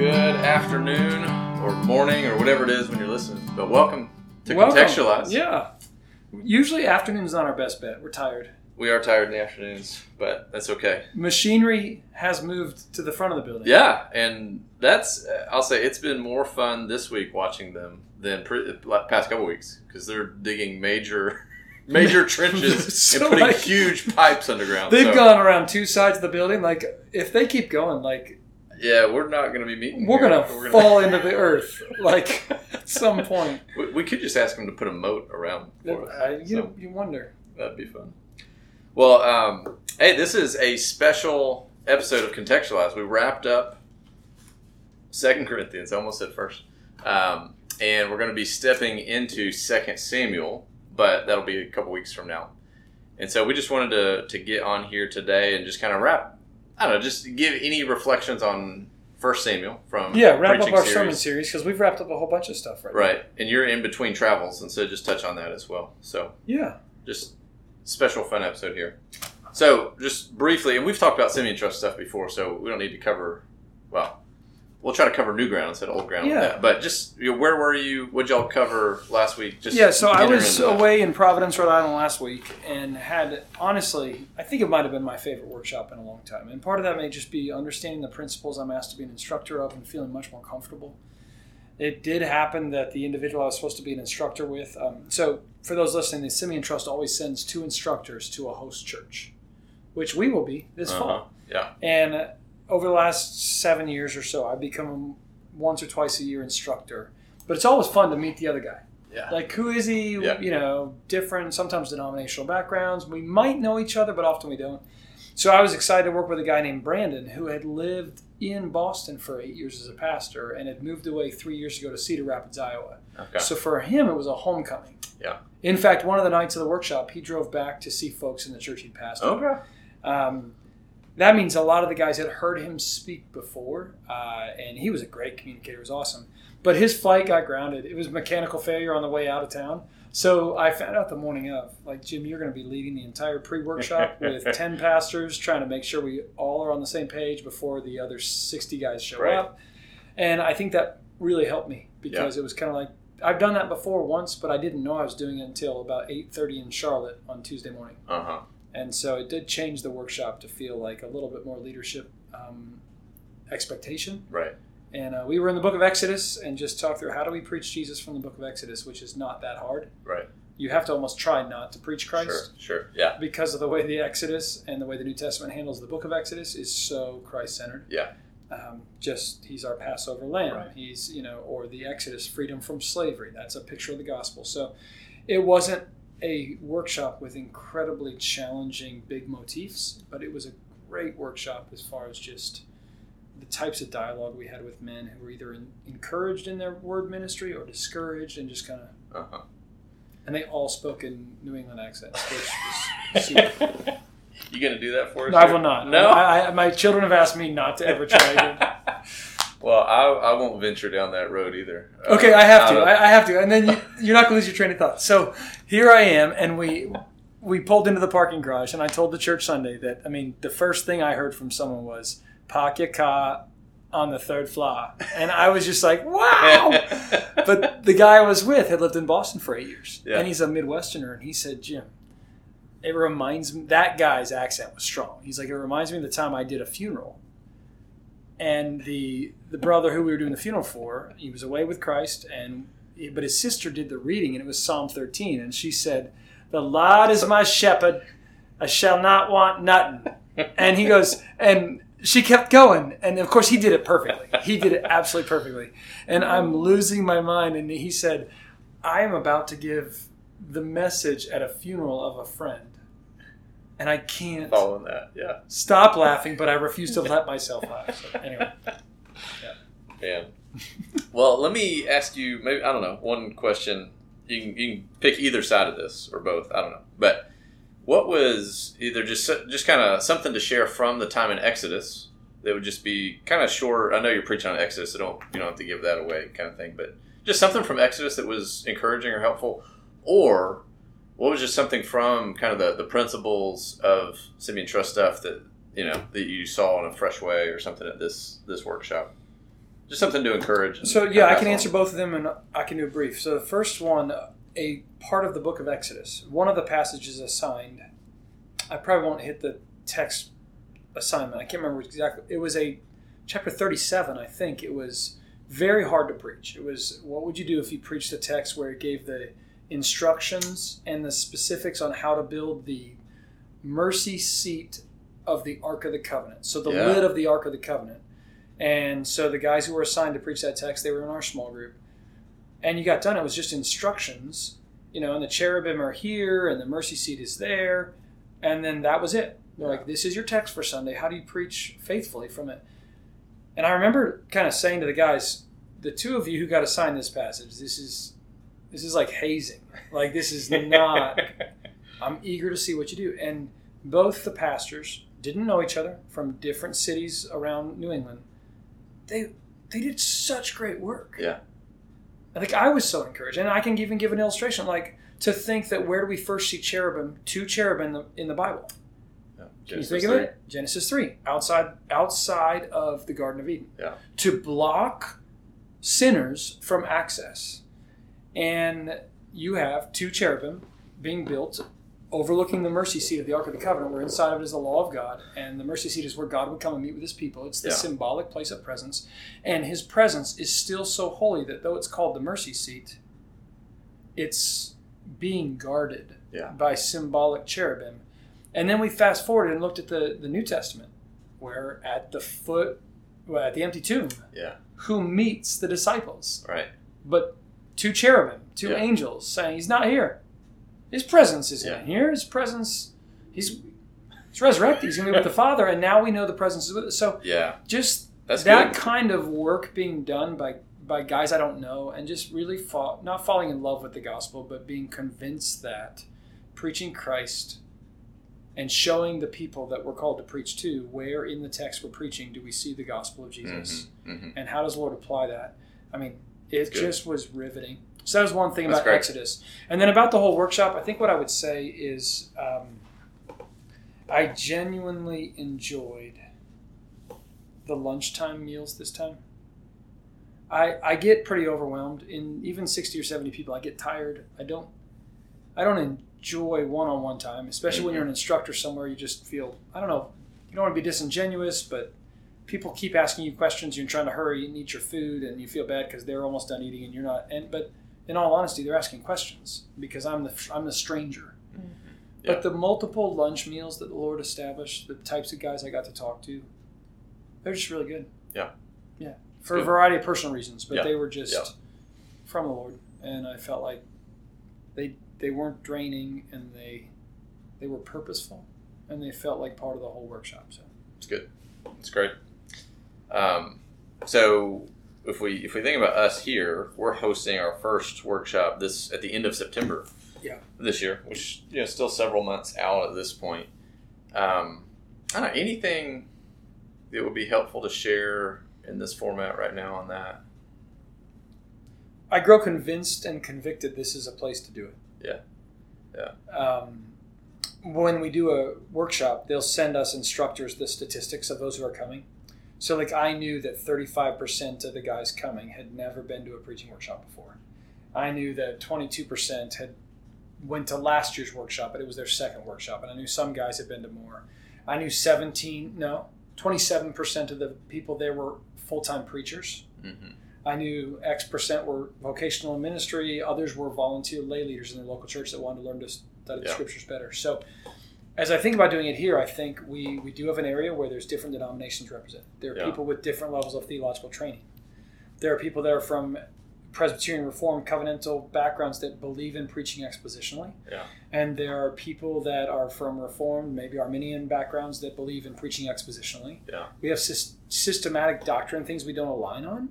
good afternoon or morning or whatever it is when you're listening. But welcome to Welcome. Contextualize. Yeah. Usually afternoon's not our best bet. We're tired. We are tired in the afternoons, but that's okay. Machinery has moved to the front of the building. Yeah, and that's uh, I'll say it's been more fun this week watching them than pre- uh, past couple weeks because they're digging major major trenches So, and putting like, huge pipes underground. They've So, gone around two sides of the building. Like, if they keep going, like, Yeah, we're not going to be meeting. we're going to fall into the earth, like, at some point. We, we could just ask them to put a moat around for us. Uh, you, so. you wonder. That'd be fun. Well, um, hey, this is a special episode of Contextualize. We wrapped up Second Corinthians, I almost said first, um, and we're going to be stepping into Second Samuel, but that'll be a couple weeks from now. And so we just wanted to to get on here today and just kind of wrap. I don't know, just give any reflections on First Samuel from Yeah, wrap up our series. sermon series because we've wrapped up a whole bunch of stuff right, now. Right, and you're in between travels, and so just touch on that as well. So Yeah. just special fun episode here. So just briefly, and we've talked about Simeon Trust stuff before, so we don't need to cover. Well, we'll try to cover new ground instead of old ground. Yeah. But just you know, where were you? What'd y'all cover last week? Just yeah, so I was away in Providence, Rhode Island last week and had, honestly, I think it might have been my favorite workshop in a long time. And part of that may just be understanding the principles I'm asked to be an instructor of and feeling much more comfortable. It did happen that the individual I was supposed to be an instructor with, um, so for those listening, the Simeon Trust always sends two instructors to a host church, which we will be this fall. Uh-huh. Yeah. And uh, over the last seven years or so, I've become a once or twice a year instructor. But it's always fun to meet the other guy. Yeah. Like, who is he? Yeah. You know, different, sometimes denominational backgrounds. We might know each other, but often we don't. So I was excited to work with a guy named Brandon who had lived in Boston for eight years as a pastor and had moved away three years ago to Cedar Rapids, Iowa. Okay. So for him, it was a homecoming. Yeah. In fact, one of the nights of the workshop, he drove back to see folks in the church he'd pastored. Okay. Um, that means a lot of the guys had heard him speak before, uh, and he was a great communicator. It was awesome. But his flight got grounded. It was mechanical failure on the way out of town. So I found out the morning of, like, Jim, you're going to be leading the entire pre workshop with 10 pastors, trying to make sure we all are on the same page before the other 60 guys show Right. up. And I think that really helped me because it was kind of like, I've done that before once, but I didn't know I was doing it until about 8.30 in Charlotte on Tuesday morning Uh huh. And so it did change the workshop to feel like a little bit more leadership um, expectation. Right. And uh, we were in the book of Exodus and just talked through how do we preach Jesus from the book of Exodus, which is not that hard. Right. You have to almost try not to preach Christ Sure. Sure. Yeah. because of the way the Exodus and the way the New Testament handles the book of Exodus is so Christ centered. Yeah. Um, just he's our Passover lamb. Right. He's you know, or the Exodus, freedom from slavery. That's a picture of the gospel. So it wasn't a workshop with incredibly challenging big motifs, but it was a great workshop as far as just the types of dialogue we had with men who were either in, encouraged in their word ministry or discouraged, and just kind of. Uh huh. And they all spoke in New England accents, which was super. you gonna do that for us? No, I will not. No. I, I, my children have asked me not to ever try again. well, I, I won't venture down that road either. Okay, Uh, I have to. of- I, I have to, and then you, you're not going to lose your train of thought. So here I am, and we we pulled into the parking garage, and I told the church Sunday that I mean the first thing I heard from someone was "Park your car on the third floor," and I was just like, "Wow!" but the guy I was with had lived in Boston for eight years, Yeah. and he's a Midwesterner, and he said, "Jim." It reminds me that guy's accent was strong. He's like, it reminds me of the time I did a funeral, and the the brother who we were doing the funeral for, he was away with Christ, and but his sister did the reading, and it was Psalm 13, and she said, "The Lord is my shepherd; I shall not want nothing." And he goes, and she kept going, and of course he did it perfectly. He did it absolutely perfectly, and I'm losing my mind. And he said, "I am about to give the message at a funeral of a friend." And I can't Following that, yeah. stop laughing, but I refuse to let myself laugh. So anyway, Yeah. Man. well, let me ask you. Maybe I don't know. One question. You can, you can pick either side of this or both. I don't know. But what was either just just kind of something to share from the time in Exodus that would just be kind of short. I know you're preaching on Exodus, so don't you don't have to give that away, kind of thing. But just something from Exodus that was encouraging or helpful, or what was just something from kind of the, the principles of Simeon Trust stuff that you know that you saw in a fresh way or something at this this workshop. just something to encourage. So yeah, I can on. answer both of them, and I can do a brief. So the first one, a part of the book of Exodus, one of the passages assigned. I probably won't hit the text assignment. I can't remember exactly. It was a chapter thirty-seven, I think. It was very hard to preach. It was what would you do if you preached a text where it gave the instructions and the specifics on how to build the mercy seat of the Ark of the Covenant. So the Yeah. lid of the Ark of the Covenant. And so the guys who were assigned to preach that text, they were in our small group. And you got done, it was just instructions, you know, and the cherubim are here and the mercy seat is there. And then that was it. They're like, this is your text for Sunday. How do you preach faithfully from it? And I remember kind of saying to the guys, the two of you who got assigned this passage, this is this is like hazing. Like this is not I'm eager to see what you do. And both the pastors didn't know each other from different cities around New England. They they did such great work. Yeah. I think I was so encouraged, and I can even give an illustration. Like to think that where do we first see cherubim? Two cherubim in the, in the Bible. Yeah. Can you Genesis think of three. it? Genesis three, outside outside of the Garden of Eden. Yeah. To block sinners from access, and you have two cherubim being built overlooking the mercy seat of the Ark of the Covenant, where inside of it is the law of God, and the mercy seat is where God would come and meet with his people. It's the Yeah. symbolic place of presence, and his presence is still so holy that though it's called the mercy seat, it's being guarded Yeah. by symbolic cherubim. And then we fast forward and looked at the, the New Testament, where at the foot, well, at the empty tomb, Yeah. who meets the disciples? Right. But two cherubim, two Yeah. angels saying, He's not here. His presence isn't Yeah. here. His presence, He's He's resurrected. He's going to be with the Father, and now we know the presence is with us. So Yeah. just That's that good. kind of work being done by by guys I don't know, and just really fall, not falling in love with the gospel, but being convinced that preaching Christ and showing the people that we're called to preach to where in the text we're preaching do we see the gospel of Jesus, Mhm. and how does the Lord apply that? I mean, it just was riveting. So that was one thing That's about great. Exodus, and then about the whole workshop. I think what I would say is um, I genuinely enjoyed the lunchtime meals this time. I I get pretty overwhelmed in even sixty or seventy people. I get tired. I don't I don't enjoy one on one time, especially when you're an instructor somewhere. You just feel I don't know. You don't want to be disingenuous, but people keep asking you questions. You're trying to hurry and eat your food, and you feel bad because they're almost done eating and you're not. And but in all honesty, they're asking questions because I'm the I'm the stranger. Mm-hmm. Yeah. But the multiple lunch meals that the Lord established, the types of guys I got to talk to, they're just really good. Yeah. Yeah. For a variety of personal reasons, but Yeah. they were just Yeah. from the Lord. And I felt like they they weren't draining and they they were purposeful and they felt like part of the whole workshop. So It's good. It's great. Um, so if we if we think about us here, we're hosting our first workshop this at the end of September. Yeah. This year, which you know still several months out at this point. Um, I don't know anything that would be helpful to share in this format right now on that. I grow convinced and convicted this is a place to do it. Yeah. Yeah. Um, when we do a workshop, they'll send us instructors the statistics of those who are coming. So, like, I knew that 35% of the guys coming had never been to a preaching workshop before. I knew that 22% had went to last year's workshop, but it was their second workshop, and I knew some guys had been to more. I knew 17, no, 27% of the people there were full-time preachers. Mm-hmm. I knew X percent were vocational ministry, others were volunteer lay leaders in their local church that wanted to learn to study the scriptures better. So, as I think about doing it here, I think we, we do have an area where there's different denominations represented. There are Yeah. people with different levels of theological training. There are people that are from Presbyterian Reformed covenantal backgrounds that believe in preaching expositionally. Yeah. And there are people that are from Reformed, maybe Arminian backgrounds that believe in preaching expositionally. Yeah. We have sys- systematic doctrine things we don't align on.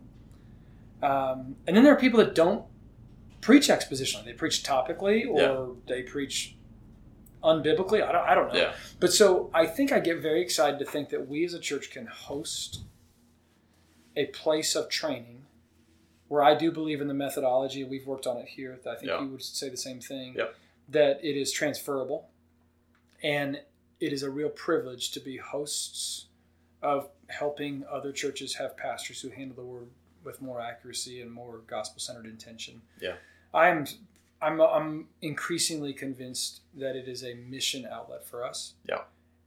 Um, and then there are people that don't preach expositionally. They preach topically or Yeah. they preach unbiblically. I don't, I don't know. Yeah. But so I think I get very excited to think that we as a church can host a place of training where I do believe in the methodology. We've worked on it here. I think Yeah. you would say the same thing. That it is transferable, and it is a real privilege to be hosts of helping other churches have pastors who handle the word with more accuracy and more gospel centered intention. Yeah. I'm I'm I'm increasingly convinced that it is a mission outlet for us. Yeah.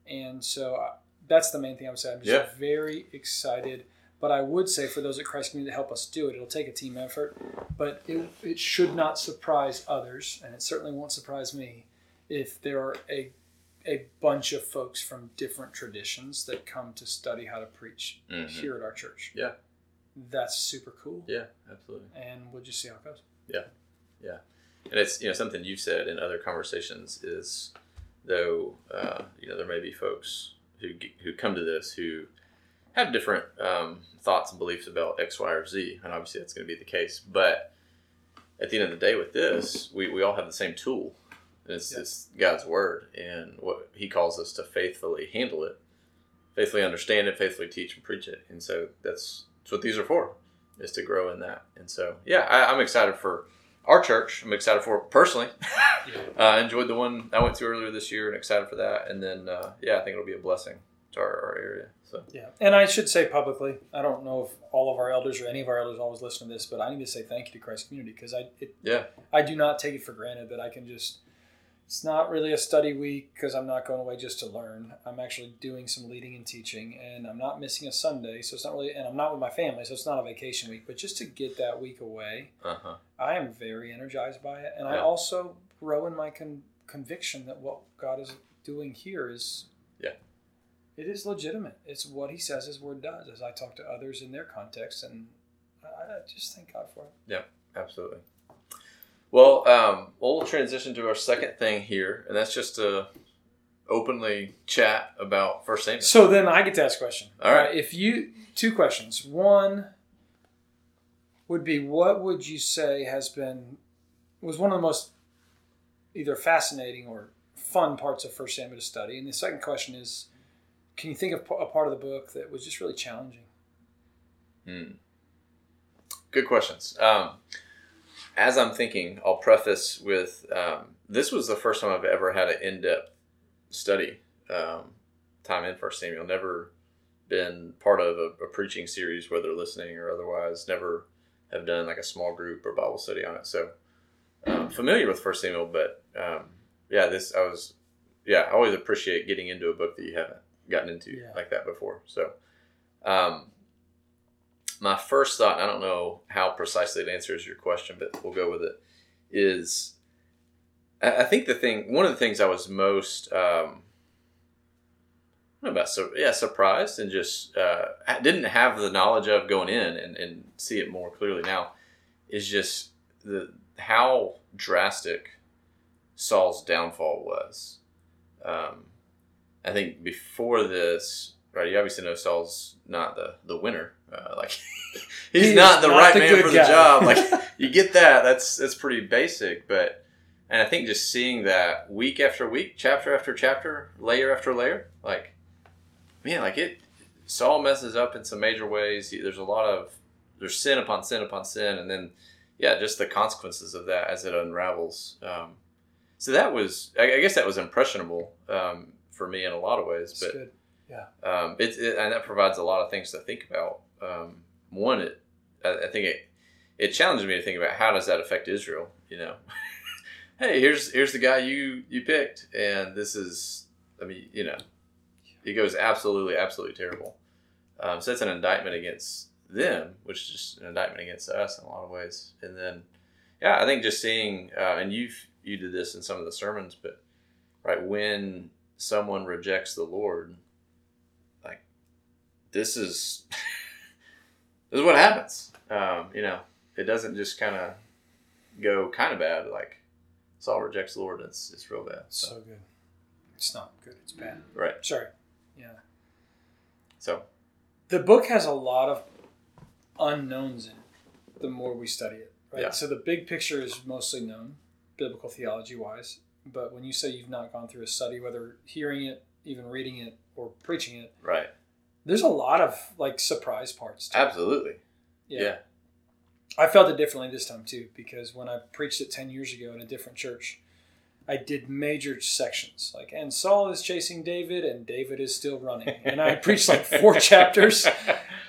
And so uh, that's the main thing I'm saying. I'm just Yeah. very excited. But I would say for those at Christ Community to help us do it, it'll take a team effort. But it, it should not surprise others, and it certainly won't surprise me if there are a a bunch of folks from different traditions that come to study how to preach Mhm. here at our church. Yeah. That's super cool. Yeah, absolutely. And we'll just see how it goes. And it's you know something you've said in other conversations is though uh, you know there may be folks who who come to this who have different um, thoughts and beliefs about X, Y, or Z, and obviously that's going to be the case. But at the end of the day, with this, we, we all have the same tool. And it's, Yeah. it's God's word, and what He calls us to faithfully handle it, faithfully understand it, faithfully teach and preach it. And so that's, that's what these are for, is to grow in that. And so, yeah, I, I'm excited for our church. I'm excited for it personally. uh, I enjoyed the one I went to earlier this year, and excited for that. And then, uh, yeah, I think it'll be a blessing to our, our area. So Yeah. And I should say publicly, I don't know if all of our elders or any of our elders always listen to this, but I need to say thank you to Christ Community because I it, yeah, I do not take it for granted that I can just. It's not really a study week because I'm not going away just to learn. I'm actually doing some leading and teaching, and I'm not missing a Sunday, so it's not really. And I'm not with my family, so it's not a vacation week. But just to get that week away, uh huh, I am very energized by it, and I also grow in my con- conviction that what God is doing here is, Yeah. it is legitimate. It's what He says His Word does. As I talk to others in their context, and I just thank God for it. Yeah, absolutely. Well, um, we'll transition to our second thing here, and that's just to openly chat about First Samuel. So then I get to ask a question. All right. if you two questions. One would be, what would you say has been was one of the most either fascinating or fun parts of First Samuel to study? And the second question is, can you think of a part of the book that was just really challenging? Hmm. Good questions. Um, as I'm thinking, I'll preface with um, this was the first time I've ever had an in-depth study um, time in First Samuel. Never been part of a, a preaching series, whether listening or otherwise. Never have done like a small group or Bible study on it. So um, familiar with First Samuel, but um, yeah, this I was yeah I always appreciate getting into a book that you haven't gotten into Yeah. like that before. So. Um, my first thought, I don't know how precisely it answers your question, but we'll go with it, is I think the thing, one of the things I was most, um, about, so yeah, surprised and just uh, didn't have the knowledge of going in and, and see it more clearly now is just the how drastic Saul's downfall was. Um, I think before this, right? You obviously know Saul's not the the winner. Uh, like he's He not the not right the man for the job. Like you get that. That's that's pretty basic. But and I think just seeing that week after week, chapter after chapter, layer after layer, like man, like it. Saul messes up in some major ways. There's a lot of there's sin upon sin upon sin, and then yeah, just the consequences of that as it unravels. Um, so that was, I guess, that was impressionable um, for me in a lot of ways. It's But good. Um, it, it and that provides a lot of things to think about. Um, one, it I, I think it it challenges me to think about how does that affect Israel. You know, hey, here's here's the guy you you picked, and this is, I mean, you know, it goes absolutely absolutely terrible. Um, so that's an indictment against them, which is just an indictment against us in a lot of ways. And then, yeah, I think just seeing, uh, and you've you did this in some of the sermons, but right when someone rejects the Lord, this is this is what happens. Um, you know, it doesn't just kind of go kind of bad. Like Saul rejects the Lord, it's it's real bad. So, So good. It's not good. It's bad. right. Sorry. Yeah. So the book has a lot of unknowns in it the more we study it right Yeah. so the big picture is mostly known biblical theology wise but when you say you've not gone through a study whether hearing it even reading it or preaching it right, there's a lot of like surprise parts to it. absolutely, yeah. i felt it differently this time too because when i preached it 10 years ago in a different church I did major sections like, and Saul is chasing David, and David is still running. And I preached like four chapters,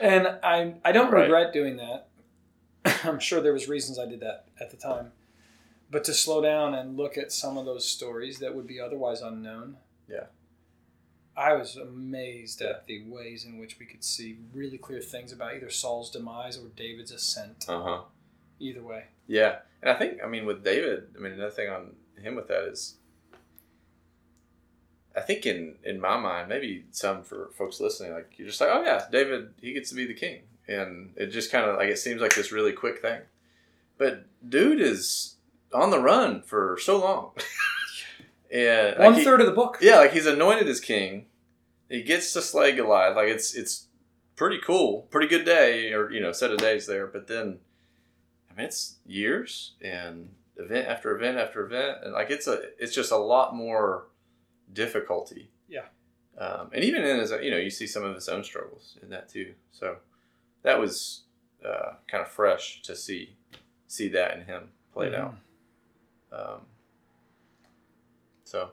and I I don't Right. regret doing that I'm sure there was reasons I did that at the time. But to slow down and look at some of those stories that would be otherwise unknown. Yeah. I was amazed at the ways in which we could see really clear things about either Saul's demise or David's ascent. Uh huh. Either way. Yeah, and I think I mean with David, I mean another thing on him with that is, I think in in my mind, maybe some for folks listening, like you're just like, oh yeah, David, he gets to be the king, and it just kind of like it seems like this really quick thing, but dude is on the run for so long, and like, One he- of the book. yeah, like he's anointed as king. He gets to slay Goliath. Like it's it's pretty cool, pretty good day, or you know, set of days there. But then, I mean, it's years and event after event after event, and like it's a it's just a lot more difficulty. Yeah. Um, and even in his, you know, you see some of his own struggles in that too. So that was uh, kind of fresh to see see that in him played Mhm. out. Um, so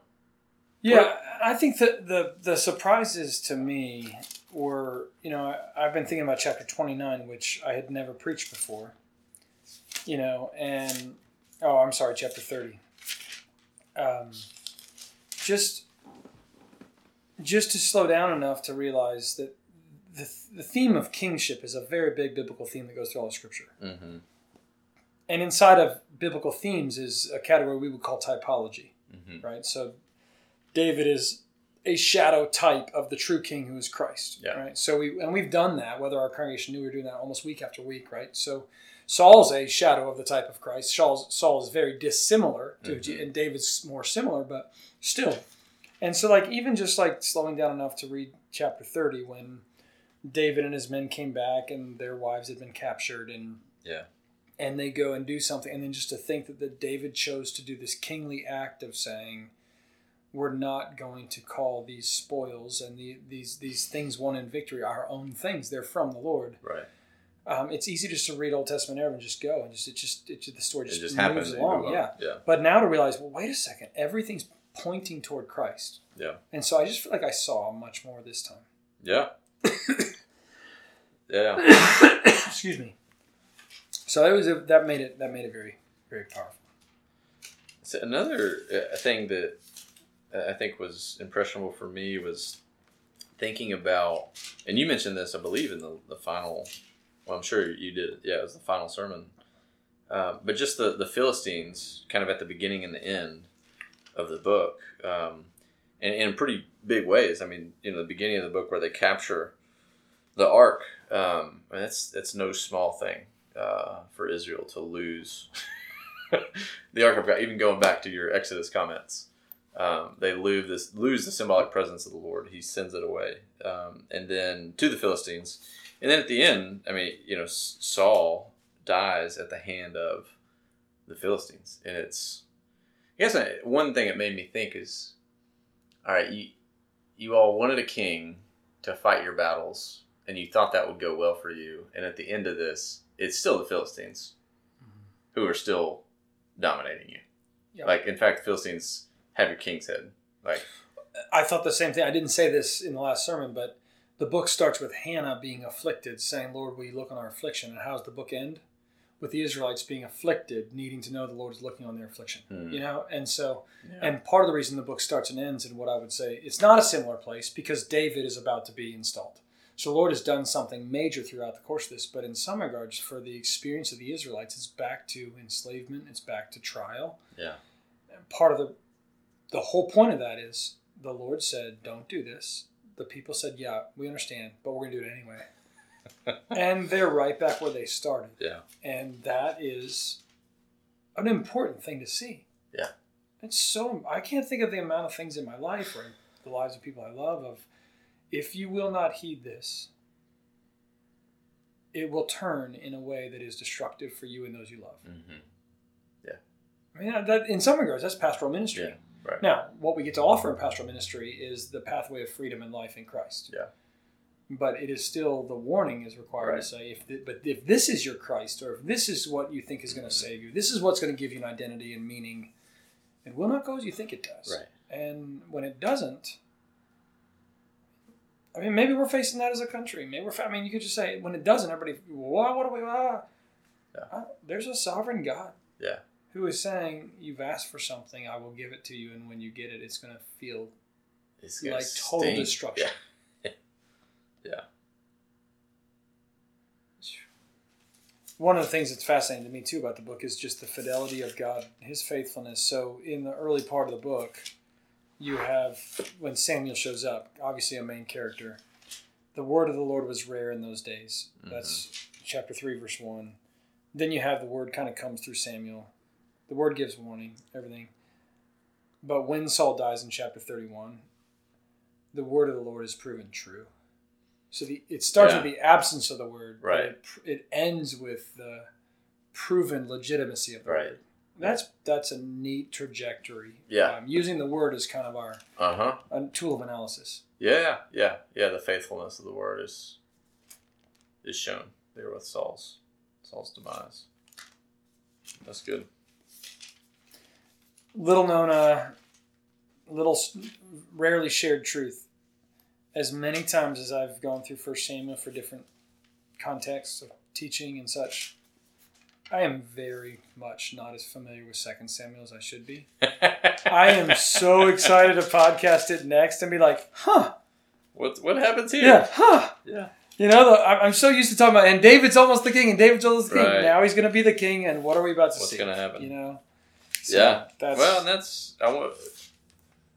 Yeah, I think that the the surprises to me were, you know, I, I've been thinking about chapter twenty nine, which I had never preached before. You know, and oh, I'm sorry, chapter thirty. Um, just just to slow down enough to realize that the the theme of kingship is a very big biblical theme that goes through all of Scripture. hmm And inside of biblical themes is a category we would call typology hmm right? So David is a shadow type of the true king who is Christ, Yeah. right? So we and we've done that, whether our congregation knew we were doing that almost week after week, right? So Saul's a shadow of the type of Christ. Saul's, Saul is very dissimilar to, Mhm. and David's more similar, but still. And so, like, even just like slowing down enough to read chapter 30 when David and his men came back and their wives had been captured and Yeah. And they go and do something and then just to think that, that david chose to do this kingly act of saying we're not going to call these spoils and the, these these things won in victory our own things they're from the lord Right. um, it's easy just to read old testament era and just go and just it just it, just- the story It just, just moves happens. along yeah Yeah. but now to realize well wait a second everything's pointing toward christ Yeah. and so i just feel like i saw much more this time Yeah. yeah. excuse me so that was a, that made it that made it very very powerful So another uh, thing that uh, I think was impressionable for me was thinking about, and you mentioned this, I believe, in the, the final. Well, I'm sure you did. Yeah, it was the final sermon. Uh, but just the the Philistines, kind of at the beginning and the end of the book, um, and in pretty big ways. I mean, you know, the beginning of the book where they capture the ark. Um, that's that's no small thing uh, for Israel to lose the Ark of God, even going back to your Exodus comments, um, they lose this lose the symbolic presence of the Lord. He sends it away, um, and then to the Philistines, and then at the end, I mean, you know, Saul dies at the hand of the Philistines, and it's. I guess I, one thing it made me think is, all right, you you all wanted a king to fight your battles, and you thought that would go well for you, and at the end of this, it's still the Philistines who are still dominating you. Yeah. Like, in fact, the Philistines have your king's head. Like, I thought the same thing. I didn't say this in the last sermon, but the book starts with Hannah being afflicted, saying, Lord, will you look on our affliction? And how's the book end? With the Israelites being afflicted, needing to know the Lord is looking on their affliction. Hmm. You know? And so, yeah. and part of the reason the book starts and ends in what I would say, it's not a similar place because David is about to be installed. So the Lord has done something major throughout the course of this, but in some regards, for the experience of the Israelites, it's back to enslavement, it's back to trial. Yeah. And part of the the whole point of that is the Lord said, "Don't do this." The people said, "Yeah, we understand, but we're going to do it anyway." and they're right back where they started. Yeah. And that is an important thing to see. Yeah. It's so I can't think of the amount of things in my life or the lives of people I love of if you will not heed this, it will turn in a way that is destructive for you and those you love. hmm I mean, that, in some regards, that's pastoral ministry. Yeah, right. Now, what we get to offer in pastoral ministry is the pathway of freedom and life in Christ. Yeah. But it is still the warning is required Right. to say, if the, but if this is your Christ, or if this is what you think is going to save you, this is what's going to give you an identity and meaning, it will not go as you think it does. Right. And when it doesn't, I mean, maybe we're facing that as a country. Maybe we're. fa- I mean, you could just say when it doesn't, everybody, what, what do we? Ah. Uh, there's a sovereign God. Yeah. Who is saying, You've asked for something, I will give it to you, and when you get it, it's going to feel It's gonna like total sting. destruction. Yeah. yeah. One of the things that's fascinating to me too about the book is just the fidelity of God, His faithfulness. So in the early part of the book, you have when Samuel shows up, obviously a main character. The word of the Lord was rare in those days. Mm-hmm. That's chapter three, verse one. Then you have the word kind of comes through Samuel. The word gives warning, everything. But when Saul dies in chapter thirty-one, the word of the Lord is proven true. So the, it starts Yeah. with the absence of the word, but Right. It, it ends with the proven legitimacy of the Right. word. That's that's a neat trajectory. Yeah. um, using the word as kind of our Uh huh. a tool of analysis. Yeah, yeah, yeah. The faithfulness of the word is is shown there with Saul's Saul's demise. That's good. Little known, uh, little rarely shared truth. As many times as I've gone through First Samuel for different contexts of teaching and such, I am very much not as familiar with Second Samuel as I should be. I am so excited to podcast it next and be like, huh, what what happens here? yeah, huh. yeah. You know, the, I- I'm so used to talking about, and David's almost the king, and David's almost the king. Right. Now he's going to be the king, and what are we about to What's see? What's gonna happen? You know? So Yeah. That's, Well, and that's I wa-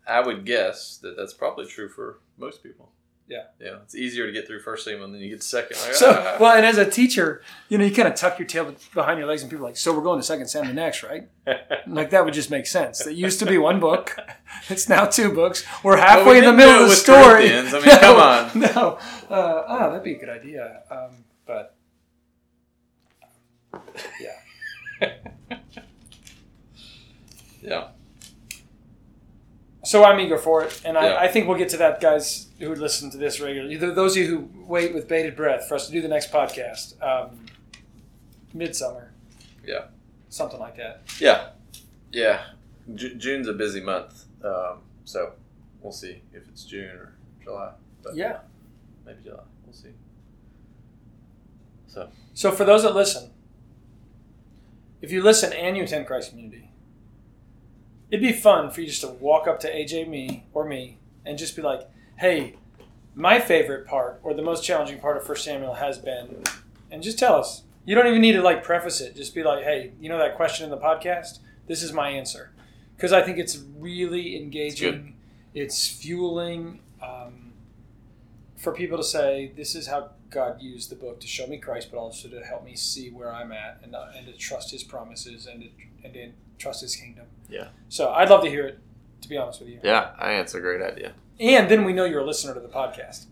I would guess that that's probably true for most people. Yeah. Yeah. It's easier to get through first Samuel and then you get to second. Like, So, ah. well, and as a teacher, you know, you kind of tuck your tail behind your legs, and people are like, so we're going to Second Sam the next, right? Like that would just make sense. It used to be one book; it's now two books. We're halfway in the middle of the story. I mean, come on. No, uh, oh, that'd be a good idea. Um, but yeah, yeah. so I'm eager for it, and Yeah. I, I think we'll get to that, guys who listen to this regularly. Those of you who wait with bated breath for us to do the next podcast, um, midsummer, Yeah. something like that. Yeah. Yeah. Ju- June's a busy month. Um, so we'll see if it's June or July. But Yeah. maybe July. We'll see. So So for those that listen, if you listen and you attend Christ Community, it'd be fun for you just to walk up to AJ, me, or me, and just be like, "Hey, my favorite part or the most challenging part of First Samuel has been," and just tell us. You don't even need to like preface it. Just be like, "Hey, you know that question in the podcast? This is my answer," because I think it's really engaging. It's fueling. Um, for people to say this is how God used the book to show me Christ, but also to help me see where I'm at and uh, and to trust His promises and to, and to trust His kingdom. Yeah. So I'd love to hear it. To be honest with you, yeah, I think it's a great idea. And then we know you're a listener to the podcast.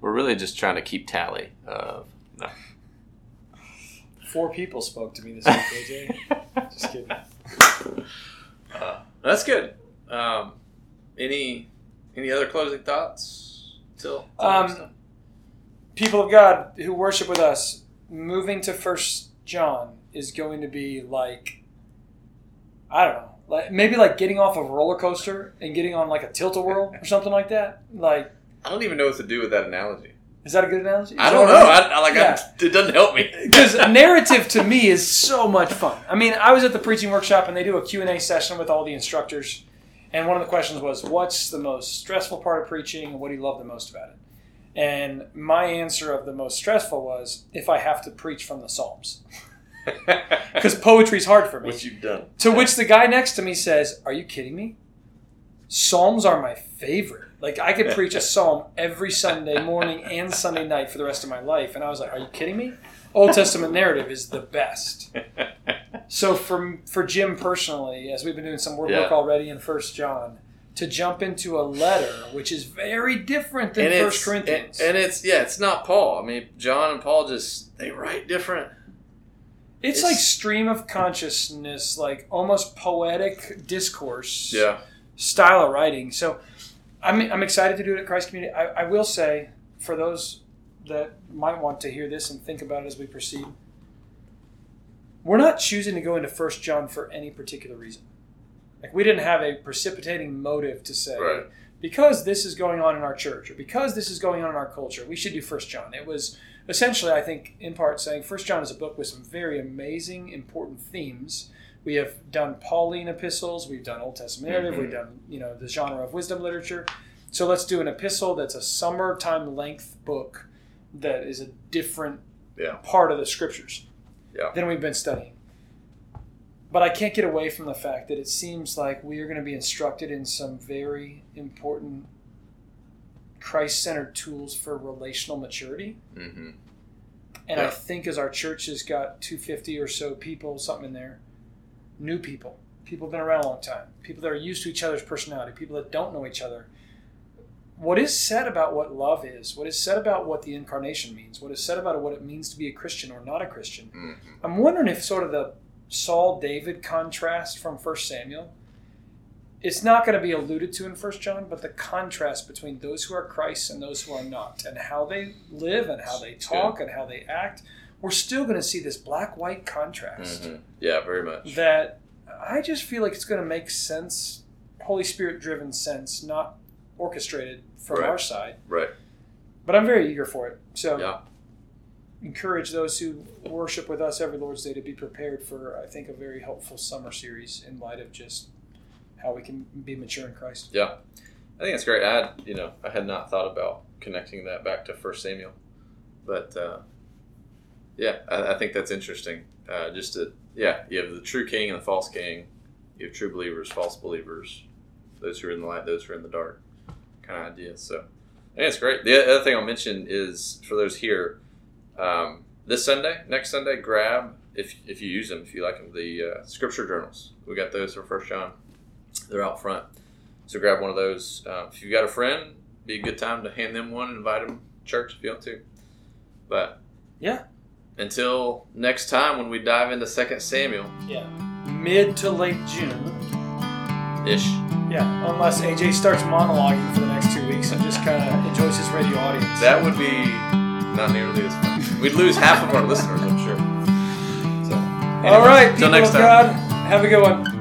We're really just trying to keep tally of no. Four people spoke to me this week, AJ. Just kidding. Uh, that's good. Um, any any other closing thoughts? Till, till Um. People of God who worship with us, moving to First John is going to be like, I don't know, like maybe like getting off of a roller coaster and getting on like a tilt a whirl or something like that. Like, I don't even know what to do with that analogy. is that a good analogy? Is I don't know. I, I like. Yeah. I, it doesn't help me because narrative to me is so much fun. I mean, I was at the preaching workshop and they do a Q&A session with all the instructors. And one of the questions was, what's the most stressful part of preaching and what do you love the most about it? And my answer of the most stressful was if I have to preach from the Psalms. Because poetry's hard for me. what you've done. To which the guy next to me says, Are you kidding me? Psalms are my favorite. Like, I could preach a psalm every Sunday morning and Sunday night for the rest of my life. And I was like, Are you kidding me? Old Testament narrative is the best. So, for, for Jim personally, as we've been doing some work Yeah. already in First John, to jump into a letter which is very different than and First Corinthians. And, and it's yeah, it's not Paul. I mean, John and Paul just they write different. It's, it's- like stream of consciousness, like almost poetic discourse. Yeah. style of writing. So I'm, I'm excited to do it at Christ Community. I, I will say, for those that might want to hear this and think about it as we proceed, we're not choosing to go into First John for any particular reason. Like we didn't have a precipitating motive to say Right. because this is going on in our church or because this is going on in our culture, we should do First John. It was essentially, I think, in part saying First John is a book with some very amazing, important themes. We have done Pauline epistles, we've done Old Testament narrative, Mhm. we've done you know the genre of wisdom literature. So let's do an epistle that's a summertime length book that is a different Yeah. part of the scriptures Yeah. than we've been studying. But I can't get away from the fact that it seems like we are going to be instructed in some very important Christ centered tools for relational maturity. Mm-hmm. And I think as our church has got 250 or so people, something in there, new people, people have been around a long time, people that are used to each other's personality, people that don't know each other. What is said about what love is, what is said about what the incarnation means, what is said about what it means to be a Christian or not a Christian, Mm-hmm. I'm wondering if sort of the Saul David contrast from 1 Samuel, it's not going to be alluded to in First John, but the contrast between those who are Christ and those who are not, and how they live and how they talk and how they act, we're still going to see this black white contrast Mm-hmm. Yeah, very much. that I just feel like it's going to make sense, Holy Spirit driven sense, not orchestrated from Right. our side. Right. But I'm very eager for it. So Yeah. encourage those who worship with us every Lord's Day to be prepared for, I think, a very helpful summer series in light of just how we can be mature in Christ. Yeah, I think it's great. I had, you know, I had not thought about connecting that back to First Samuel, but uh, yeah, I, I think that's interesting. Uh, just to, yeah, you have the true king and the false king. You have true believers, false believers, those who are in the light, those who are in the dark, kind of idea. So, I think it's great. The other thing I'll mention is for those here, um, this Sunday, next Sunday, grab if if you use them, if you like them, the uh, scripture journals. We got those for First John. They're out front. So grab one of those. Uh, if you've got a friend, be a good time to hand them one and invite them to church if you want to. But Yeah. until next time when we dive into Second Samuel Yeah. Mid to late June. ish. Yeah. Unless AJ starts monologuing for the next two weeks and just kind of enjoys his radio audience. That would be not nearly as fun. We'd lose half of our listeners, I'm sure. So, All right. People next of time. God, have a good one.